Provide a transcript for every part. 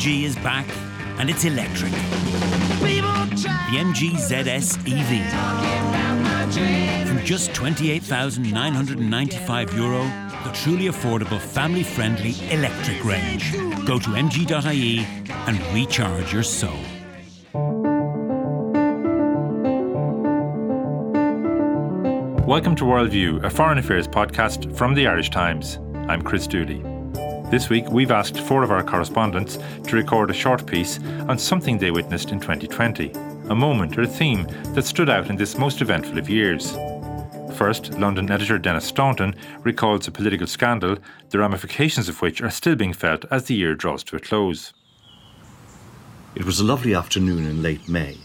MG is back and it's electric. The MG ZS EV. From just 28,995 euro, the truly affordable, family friendly electric range. Go to mg.ie and recharge your soul. Welcome to Worldview, a foreign affairs podcast from the Irish Times. I'm Chris Dooley. This week, we've asked four of our correspondents to record a short piece on something they witnessed in 2020, a moment or a theme that stood out in this most eventful of years. First, London editor Denis Staunton recalls a political scandal, the ramifications of which are still being felt as the year draws to a close. It was a lovely afternoon in late May,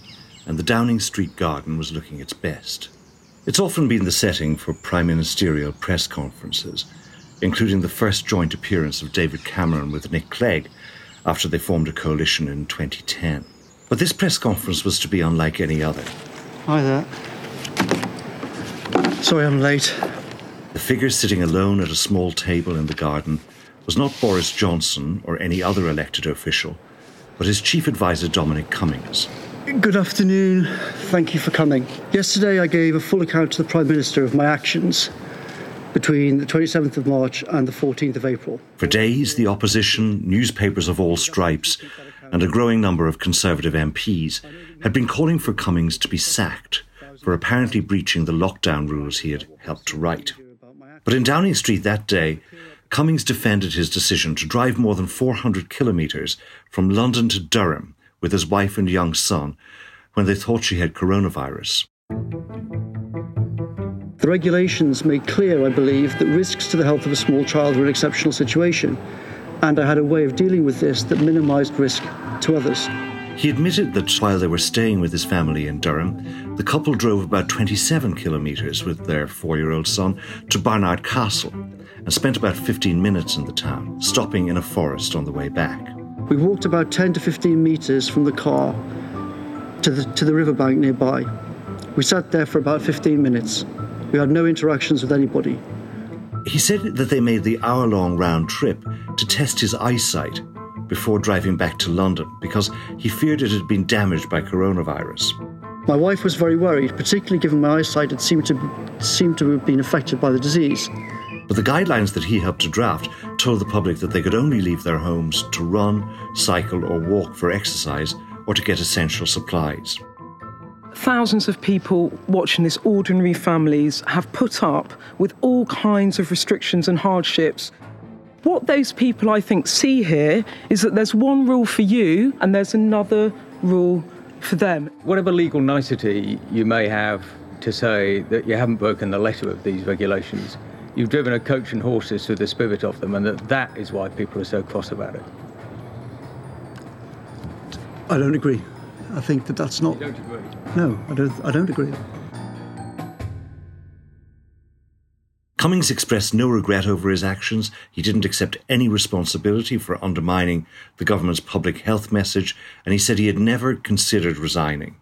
and the Downing Street garden was looking its best. It's often been the setting for prime ministerial press conferences, including the first joint appearance of David Cameron with Nick Clegg after they formed a coalition in 2010. But this press conference was to be unlike any other. Hi there. Sorry I'm late. The figure sitting alone at a small table in the garden was not Boris Johnson or any other elected official, but his chief advisor Dominic Cummings. Good afternoon. Thank you for coming. Yesterday, I gave a full account to the Prime Minister of my actions between the 27th of March and the 14th of April. For days, the opposition, newspapers of all stripes, and a growing number of Conservative MPs had been calling for Cummings to be sacked for apparently breaching the lockdown rules he had helped to write. But in Downing Street that day, Cummings defended his decision to drive more than 400 kilometres from London to Durham with his wife and young son when they thought she had coronavirus. The regulations made clear, I believe, that risks to the health of a small child were an exceptional situation, and I had a way of dealing with this that minimised risk to others. He admitted that while they were staying with his family in Durham, the couple drove about 27 kilometres with their four year old son to Barnard Castle and spent about 15 minutes in the town, stopping in a forest on the way back. We walked about 10 to 15 metres from the car to the, to the riverbank nearby. We sat there for about 15 minutes. We had no interactions with anybody. He said that they made the hour long round trip to test his eyesight before driving back to London because he feared it had been damaged by coronavirus. My wife was very worried, particularly given my eyesight had seemed to, seemed to have been affected by the disease. But the guidelines that he helped to draft told the public that they could only leave their homes to run, cycle, or walk for exercise or to get essential supplies. Thousands of people watching this ordinary families have put up with all kinds of restrictions and hardships. What those people, I think, see here is that there's one rule for you and there's another rule for them. Whatever legal nicety you may have to say that you haven't broken the letter of these regulations, you've driven a coach and horses through the spirit of them, and that that is why people are so cross about it. I don't agree. I think that that's not. You don't agree? No, I don't. I don't agree. Cummings expressed no regret over his actions. He didn't accept any responsibility for undermining the government's public health message, and he said he had never considered resigning.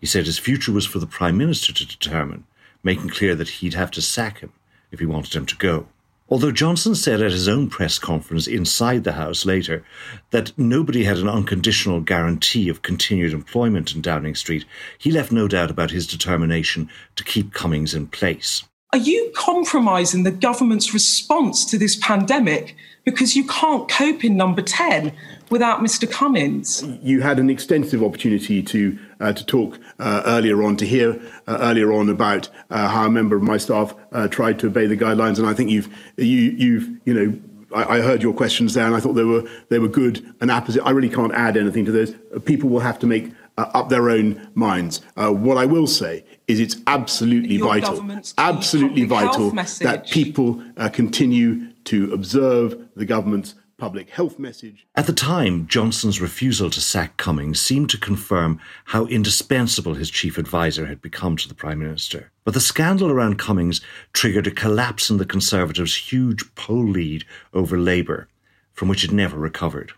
He said his future was for the Prime Minister to determine, making clear that he'd have to sack him if he wanted him to go. Although Johnson said at his own press conference inside the House later that nobody had an unconditional guarantee of continued employment in Downing Street, he left no doubt about his determination to keep Cummings in place. Are you compromising the government's response to this pandemic because you can't cope in number 10 without Mr. Cummings? You had an extensive opportunity to uh, to talk uh, earlier on, to hear uh, earlier on about uh, how a member of my staff uh, tried to obey the guidelines, and I think you've you you've you know. I, I heard your questions there, and I thought they were they were good and apposite. I really can't add anything to those. People will have to make uh, up their own minds. Uh, what I will say is it's absolutely Your vital, absolutely vital that people uh, continue to observe the government's public health message. At the time, Johnson's refusal to sack Cummings seemed to confirm how indispensable his chief advisor had become to the Prime Minister. But the scandal around Cummings triggered a collapse in the Conservatives' huge poll lead over Labour, from which it never recovered.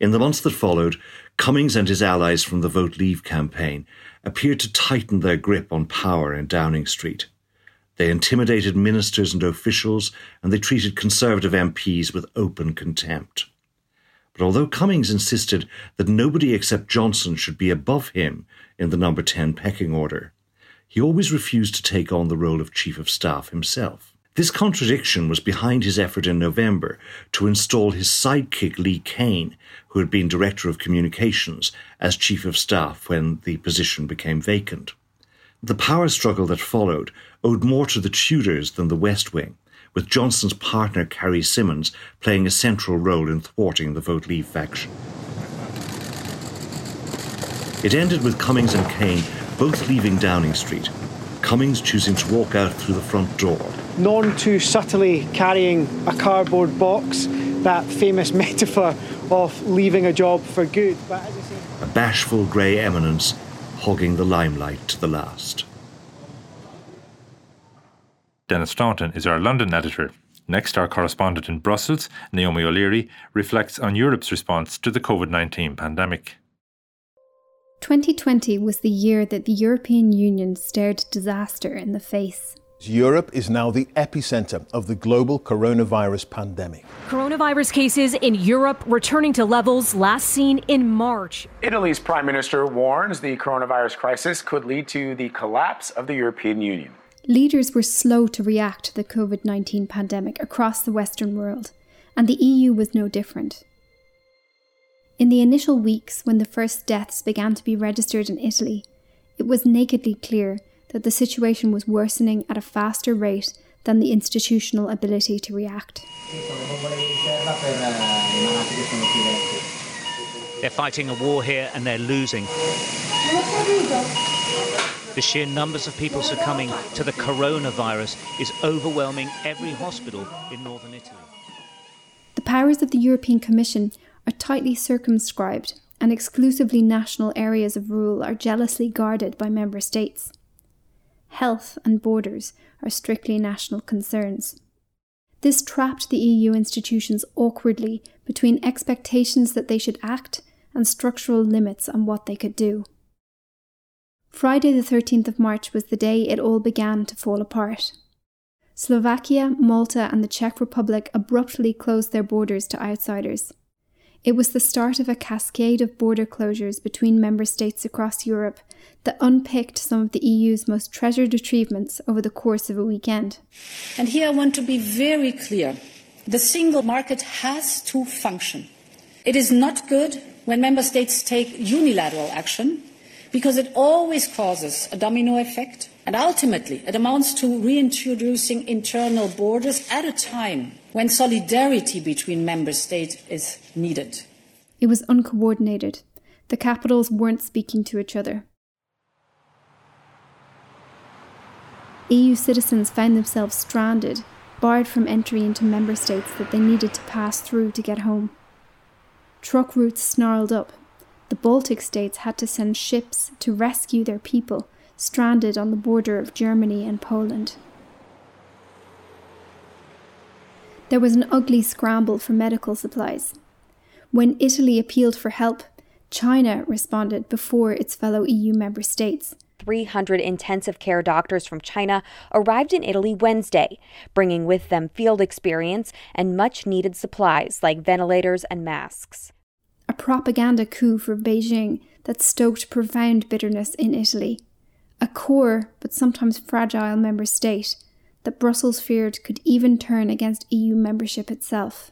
In the months that followed, Cummings and his allies from the Vote Leave campaign appeared to tighten their grip on power in Downing Street. They intimidated ministers and officials, and they treated Conservative MPs with open contempt. But although Cummings insisted that nobody except Johnson should be above him in the number 10 pecking order, he always refused to take on the role of Chief of Staff himself. This contradiction was behind his effort in November to install his sidekick Lee Cain, who had been Director of Communications, as Chief of Staff when the position became vacant. The power struggle that followed owed more to the Tudors than the West Wing, with Johnson's partner Carrie Symonds playing a central role in thwarting the Vote Leave faction. It ended with Cummings and Cain both leaving Downing Street, Cummings choosing to walk out through the front door. None too subtly carrying a cardboard box, that famous metaphor of leaving a job for good. a bashful grey eminence hogging the limelight to the last. Denis Staunton is our London editor. Next, our correspondent in Brussels, Naomi O'Leary, reflects on Europe's response to the COVID 19 pandemic. 2020 was the year that the European Union stared disaster in the face. Europe is now the epicenter of the global coronavirus pandemic. Coronavirus cases in Europe returning to levels last seen in March. Italy's prime minister warns the coronavirus crisis could lead to the collapse of the European Union leaders were slow to react to the COVID 19 pandemic across the Western world, and the EU was no different. In the initial weeks when the first deaths began to be registered in Italy, it was nakedly clear that the situation was worsening at a faster rate than the institutional ability to react. They're fighting a war here and they're losing. The sheer numbers of people succumbing to the coronavirus is overwhelming every hospital in northern Italy. The powers of the European Commission are tightly circumscribed, and exclusively national areas of rule are jealously guarded by member states. Health and borders are strictly national concerns. This trapped the EU institutions awkwardly between expectations that they should act and structural limits on what they could do. Friday, the 13th of March, was the day it all began to fall apart. Slovakia, Malta, and the Czech Republic abruptly closed their borders to outsiders. It was the start of a cascade of border closures between member states across Europe that unpicked some of the EU's most treasured achievements over the course of a weekend. And here I want to be very clear the single market has to function. It is not good when member states take unilateral action because it always causes a domino effect and ultimately it amounts to reintroducing internal borders at a time when solidarity between member states is needed. It was uncoordinated. The capitals weren't speaking to each other. EU citizens found themselves stranded, barred from entry into member states that they needed to pass through to get home. Truck routes snarled up, Baltic states had to send ships to rescue their people stranded on the border of Germany and Poland. There was an ugly scramble for medical supplies. When Italy appealed for help, China responded before its fellow EU member states. 300 intensive care doctors from China arrived in Italy Wednesday, bringing with them field experience and much needed supplies like ventilators and masks a propaganda coup for Beijing that stoked profound bitterness in Italy, a core but sometimes fragile member state that Brussels feared could even turn against EU membership itself.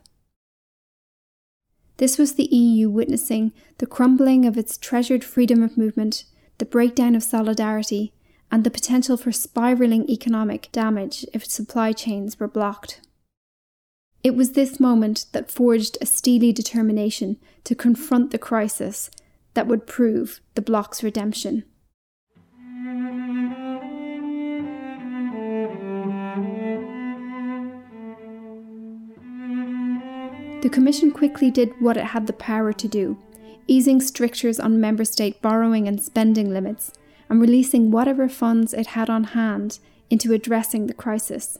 This was the EU witnessing the crumbling of its treasured freedom of movement, the breakdown of solidarity, and the potential for spiralling economic damage if supply chains were blocked. It was this moment that forged a steely determination to confront the crisis that would prove the bloc's redemption. The Commission quickly did what it had the power to do, easing strictures on member state borrowing and spending limits, and releasing whatever funds it had on hand into addressing the crisis.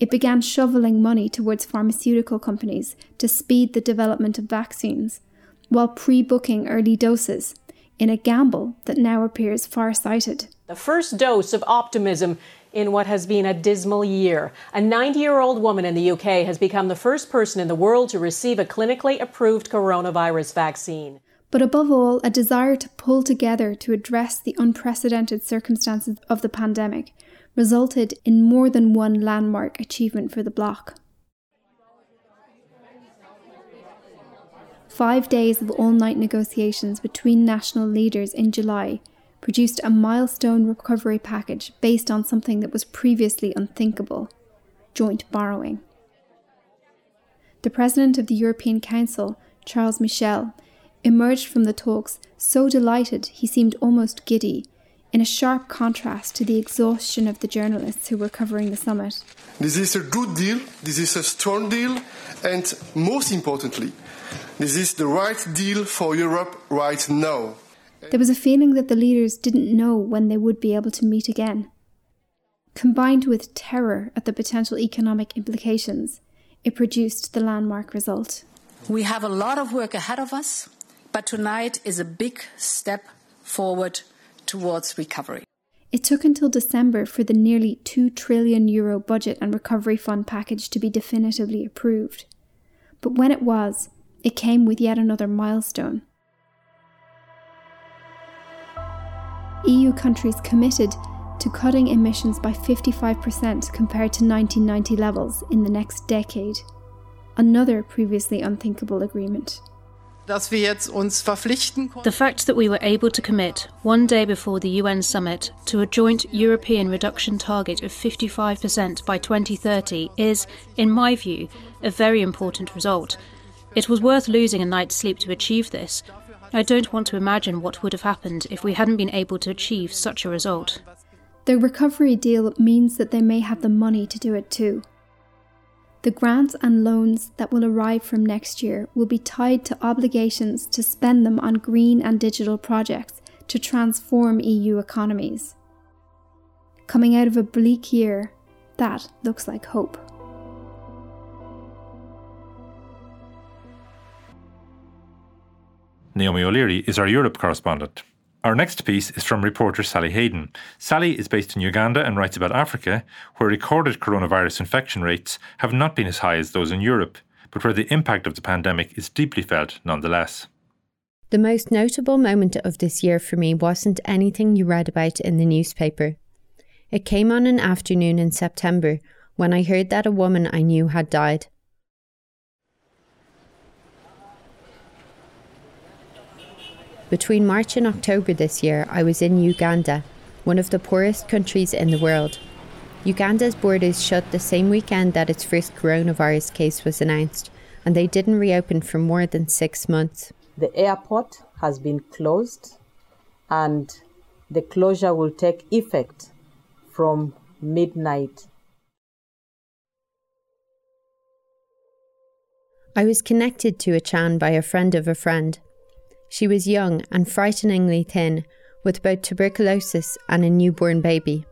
It began shoveling money towards pharmaceutical companies to speed the development of vaccines, while pre booking early doses in a gamble that now appears far sighted. The first dose of optimism in what has been a dismal year. A 90 year old woman in the UK has become the first person in the world to receive a clinically approved coronavirus vaccine. But above all, a desire to pull together to address the unprecedented circumstances of the pandemic resulted in more than one landmark achievement for the bloc. Five days of all night negotiations between national leaders in July produced a milestone recovery package based on something that was previously unthinkable joint borrowing. The President of the European Council, Charles Michel, emerged from the talks so delighted he seemed almost giddy, in a sharp contrast to the exhaustion of the journalists who were covering the summit. This is a good deal, this is a strong deal, and most importantly, this is the right deal for Europe right now. There was a feeling that the leaders didn't know when they would be able to meet again. Combined with terror at the potential economic implications, it produced the landmark result. We have a lot of work ahead of us, but tonight is a big step forward towards recovery. It took until December for the nearly 2 trillion euro budget and recovery fund package to be definitively approved. But when it was, it came with yet another milestone. EU countries committed to cutting emissions by 55% compared to 1990 levels in the next decade. Another previously unthinkable agreement. The fact that we were able to commit, one day before the UN summit, to a joint European reduction target of 55% by 2030 is, in my view, a very important result. It was worth losing a night's sleep to achieve this, I don't want to imagine what would have happened if we hadn't been able to achieve such a result. The recovery deal means that they may have the money to do it too. The grants and loans that will arrive from next year will be tied to obligations to spend them on green and digital projects to transform EU economies. Coming out of a bleak year, that looks like hope. Naomi O'Leary is our Europe correspondent. Our next piece is from reporter Sally Hayden. Sally is based in Uganda and writes about Africa, where recorded coronavirus infection rates have not been as high as those in Europe, but where the impact of the pandemic is deeply felt nonetheless. The most notable moment of this year for me wasn't anything you read about in the newspaper. It came on an afternoon in September when I heard that a woman I knew had died. Between March and October this year, I was in Uganda, one of the poorest countries in the world. Uganda's borders shut the same weekend that its first coronavirus case was announced, and they didn't reopen for more than six months. The airport has been closed, and the closure will take effect from midnight. I was connected to Achan by a friend of a friend. She was young and frighteningly thin, with both tuberculosis and a newborn baby.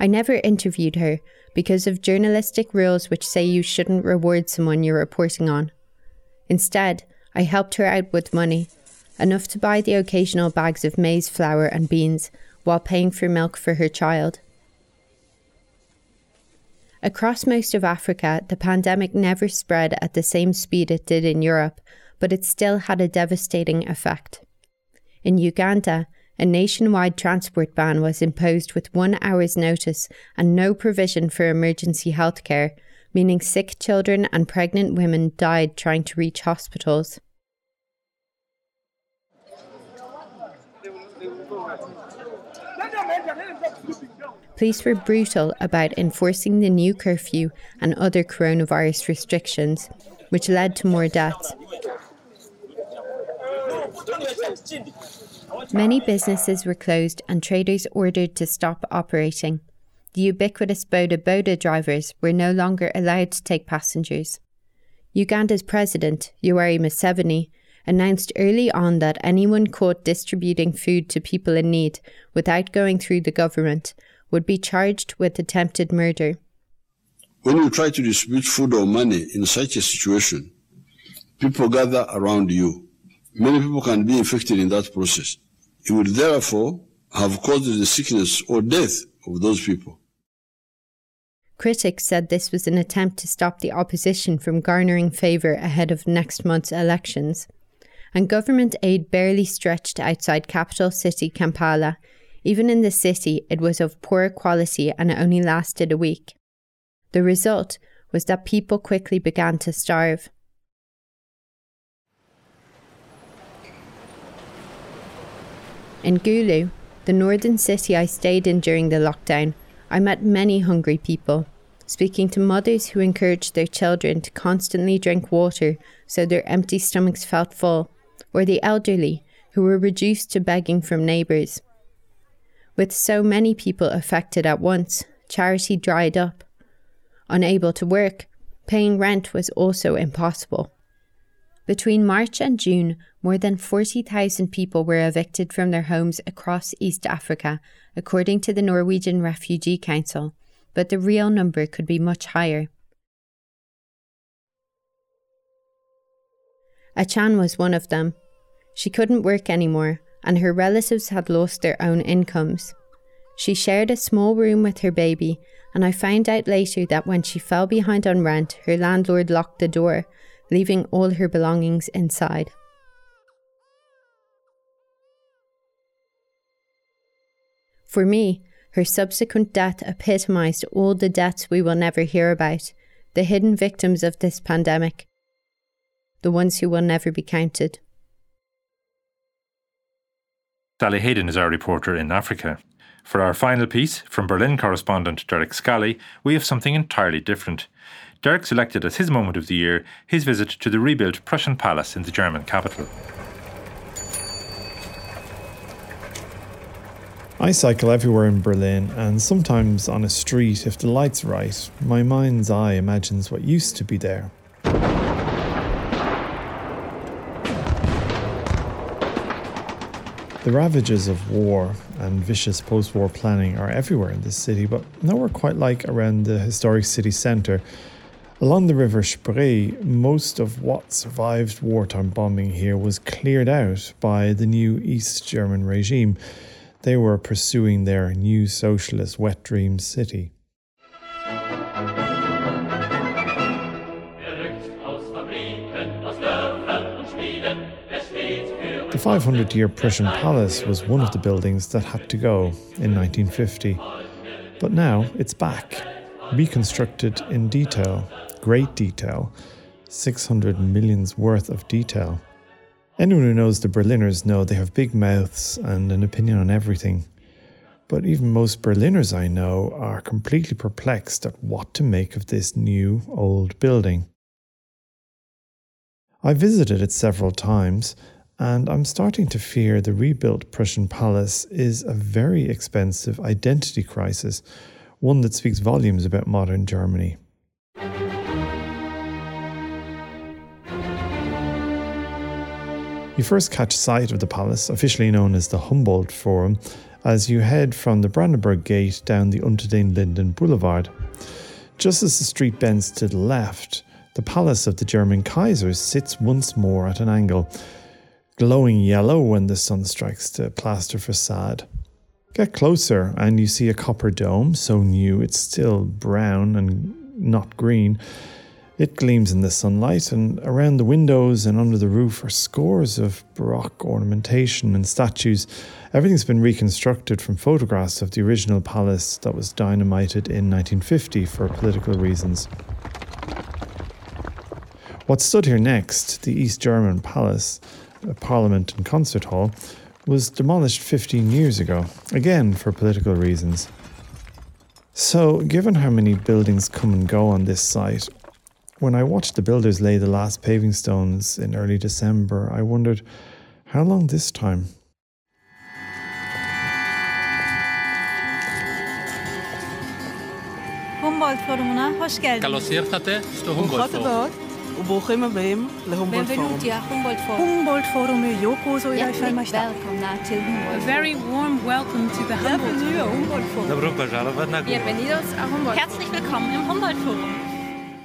I never interviewed her because of journalistic rules which say you shouldn't reward someone you're reporting on. Instead, I helped her out with money, enough to buy the occasional bags of maize flour and beans while paying for milk for her child. Across most of Africa, the pandemic never spread at the same speed it did in Europe, but it still had a devastating effect. In Uganda, a nationwide transport ban was imposed with one hour's notice and no provision for emergency healthcare, meaning sick children and pregnant women died trying to reach hospitals. Police were brutal about enforcing the new curfew and other coronavirus restrictions, which led to more deaths. Many businesses were closed and traders ordered to stop operating. The ubiquitous Boda Boda drivers were no longer allowed to take passengers. Uganda's president, Yoweri Museveni, announced early on that anyone caught distributing food to people in need without going through the government would be charged with attempted murder. When you try to distribute food or money in such a situation, people gather around you many people can be infected in that process. It would therefore have caused the sickness or death of those people. Critics said this was an attempt to stop the opposition from garnering favour ahead of next month's elections. And government aid barely stretched outside capital city Kampala. Even in the city, it was of poor quality and it only lasted a week. The result was that people quickly began to starve. In Gulu, the northern city I stayed in during the lockdown, I met many hungry people, speaking to mothers who encouraged their children to constantly drink water so their empty stomachs felt full, or the elderly who were reduced to begging from neighbours. With so many people affected at once, charity dried up. Unable to work, paying rent was also impossible. Between March and June, more than 40,000 people were evicted from their homes across East Africa, according to the Norwegian Refugee Council, but the real number could be much higher. Achan was one of them. She couldn't work anymore, and her relatives had lost their own incomes. She shared a small room with her baby, and I found out later that when she fell behind on rent, her landlord locked the door leaving all her belongings inside. For me, her subsequent death epitomised all the deaths we will never hear about, the hidden victims of this pandemic, the ones who will never be counted. Sally Hayden is our reporter in Africa. For our final piece, from Berlin correspondent Derek Scally, we have something entirely different. Derek selected as his moment of the year his visit to the rebuilt Prussian palace in the German capital. I cycle everywhere in Berlin, and sometimes on a street, if the light's right, my mind's eye imagines what used to be there. The ravages of war and vicious post war planning are everywhere in this city, but nowhere quite like around the historic city centre Along the River Spree, most of what survived wartime bombing here was cleared out by the new East German regime. They were pursuing their new socialist wet dream city. The 500 year Prussian Palace was one of the buildings that had to go in 1950. But now it's back, reconstructed in detail great detail, 600 millions worth of detail. Anyone who knows the Berliners know they have big mouths and an opinion on everything. But even most Berliners I know are completely perplexed at what to make of this new, old building. I visited it several times, and I'm starting to fear the rebuilt Prussian palace is a very expensive identity crisis, one that speaks volumes about modern Germany. You first catch sight of the palace, officially known as the Humboldt Forum, as you head from the Brandenburg Gate down the Unter den Linden Boulevard. Just as the street bends to the left, the palace of the German Kaiser sits once more at an angle, glowing yellow when the sun strikes the plaster facade. Get closer, and you see a copper dome, so new it's still brown and not green, it gleams in the sunlight, and around the windows and under the roof are scores of Baroque ornamentation and statues. Everything's been reconstructed from photographs of the original palace that was dynamited in 1950 for political reasons. What stood here next, the East German Palace, parliament and concert hall, was demolished 15 years ago, again for political reasons. So, given how many buildings come and go on this site, when I watched the builders lay the last paving stones in early December, I wondered how long this time? Humboldt פורומנה, hoş geldiniz. καλώς ήρθατε στο Humboldt Forum. וברוכים הבאים להומבולד פורום. Humboldt Forum. Humboldt Forum Yoko zo A very warm welcome to the Humboldt Forum. Добро пожаловать на Bienvenidos a Humboldt. Herzlich willkommen im Humboldt Forum.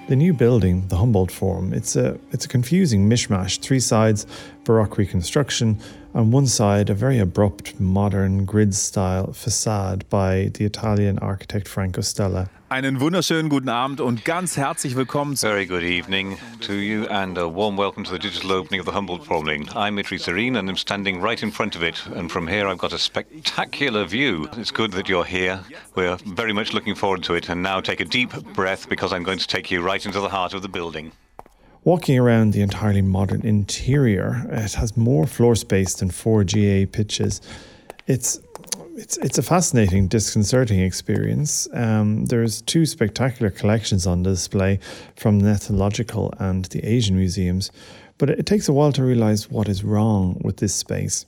The new building, the Humboldt Forum, it's a it's a confusing mishmash. Three sides, Baroque reconstruction, On one side, a very abrupt, modern, grid style facade by the Italian architect Franco Stella. Einen wunderschönen guten Abend und ganz herzlich willkommen. Very good evening to you and a warm welcome to the digital opening of the Humboldt Promenade. I'm Mitri Sirin and I'm standing right in front of it. And from here, I've got a spectacular view. It's good that you're here. We're very much looking forward to it. And now take a deep breath because I'm going to take you right into the heart of the building. Walking around the entirely modern interior, it has more floor space than four GA pitches. It's it's it's a fascinating, disconcerting experience. Um, there's two spectacular collections on display from the Ethnological and the Asian museums, but it, it takes a while to realize what is wrong with this space.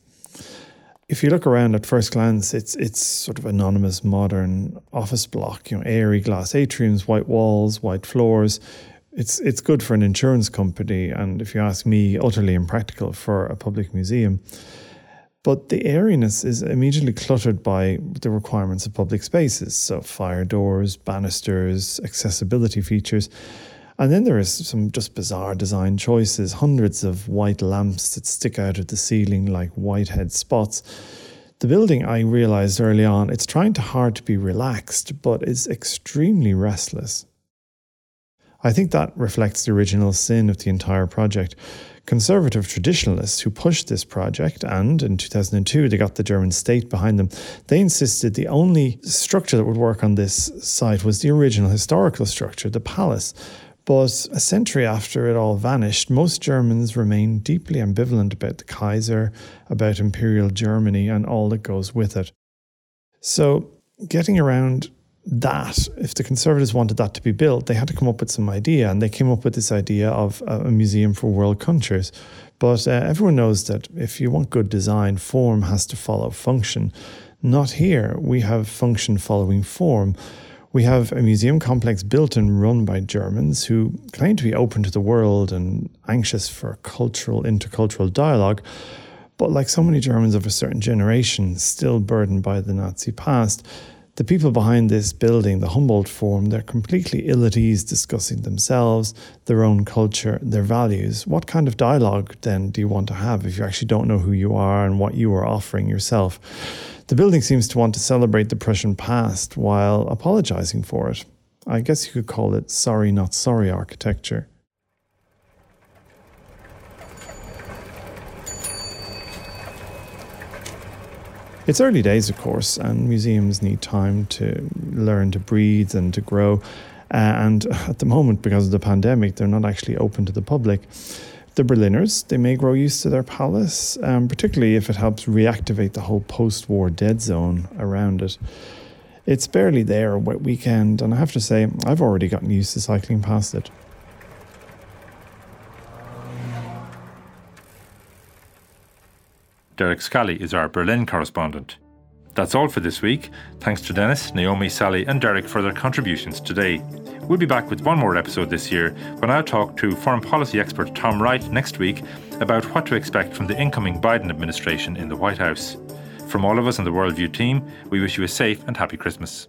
If you look around at first glance, it's it's sort of anonymous modern office block, you know, airy glass atriums, white walls, white floors it's it's good for an insurance company, and if you ask me, utterly impractical for a public museum. But the airiness is immediately cluttered by the requirements of public spaces, so fire doors, banisters, accessibility features. And then there is some just bizarre design choices, hundreds of white lamps that stick out of the ceiling like whitehead spots. The building, I realized early on, it's trying too hard to be relaxed, but is extremely restless. I think that reflects the original sin of the entire project. Conservative traditionalists who pushed this project, and in 2002 they got the German state behind them, they insisted the only structure that would work on this site was the original historical structure, the palace. But a century after it all vanished, most Germans remain deeply ambivalent about the Kaiser, about Imperial Germany, and all that goes with it. So, getting around that, if the Conservatives wanted that to be built, they had to come up with some idea, and they came up with this idea of a museum for world cultures. But uh, everyone knows that if you want good design, form has to follow function. Not here. We have function following form. We have a museum complex built and run by Germans who claim to be open to the world and anxious for cultural, intercultural dialogue. But like so many Germans of a certain generation, still burdened by the Nazi past, the people behind this building, the Humboldt Forum, they're completely ill at ease discussing themselves, their own culture, their values. What kind of dialogue then do you want to have if you actually don't know who you are and what you are offering yourself? The building seems to want to celebrate the Prussian past while apologizing for it. I guess you could call it sorry, not sorry architecture. It's early days, of course, and museums need time to learn to breathe and to grow. Uh, and at the moment, because of the pandemic, they're not actually open to the public. The Berliners, they may grow used to their palace, um, particularly if it helps reactivate the whole post war dead zone around it. It's barely there a wet weekend, and I have to say, I've already gotten used to cycling past it. Derek Scally is our Berlin correspondent. That's all for this week. Thanks to Denis, Naomi, Sally, and Derek for their contributions today. We'll be back with one more episode this year when I'll talk to foreign policy expert Tom Wright next week about what to expect from the incoming Biden administration in the White House. From all of us in the Worldview team, we wish you a safe and happy Christmas.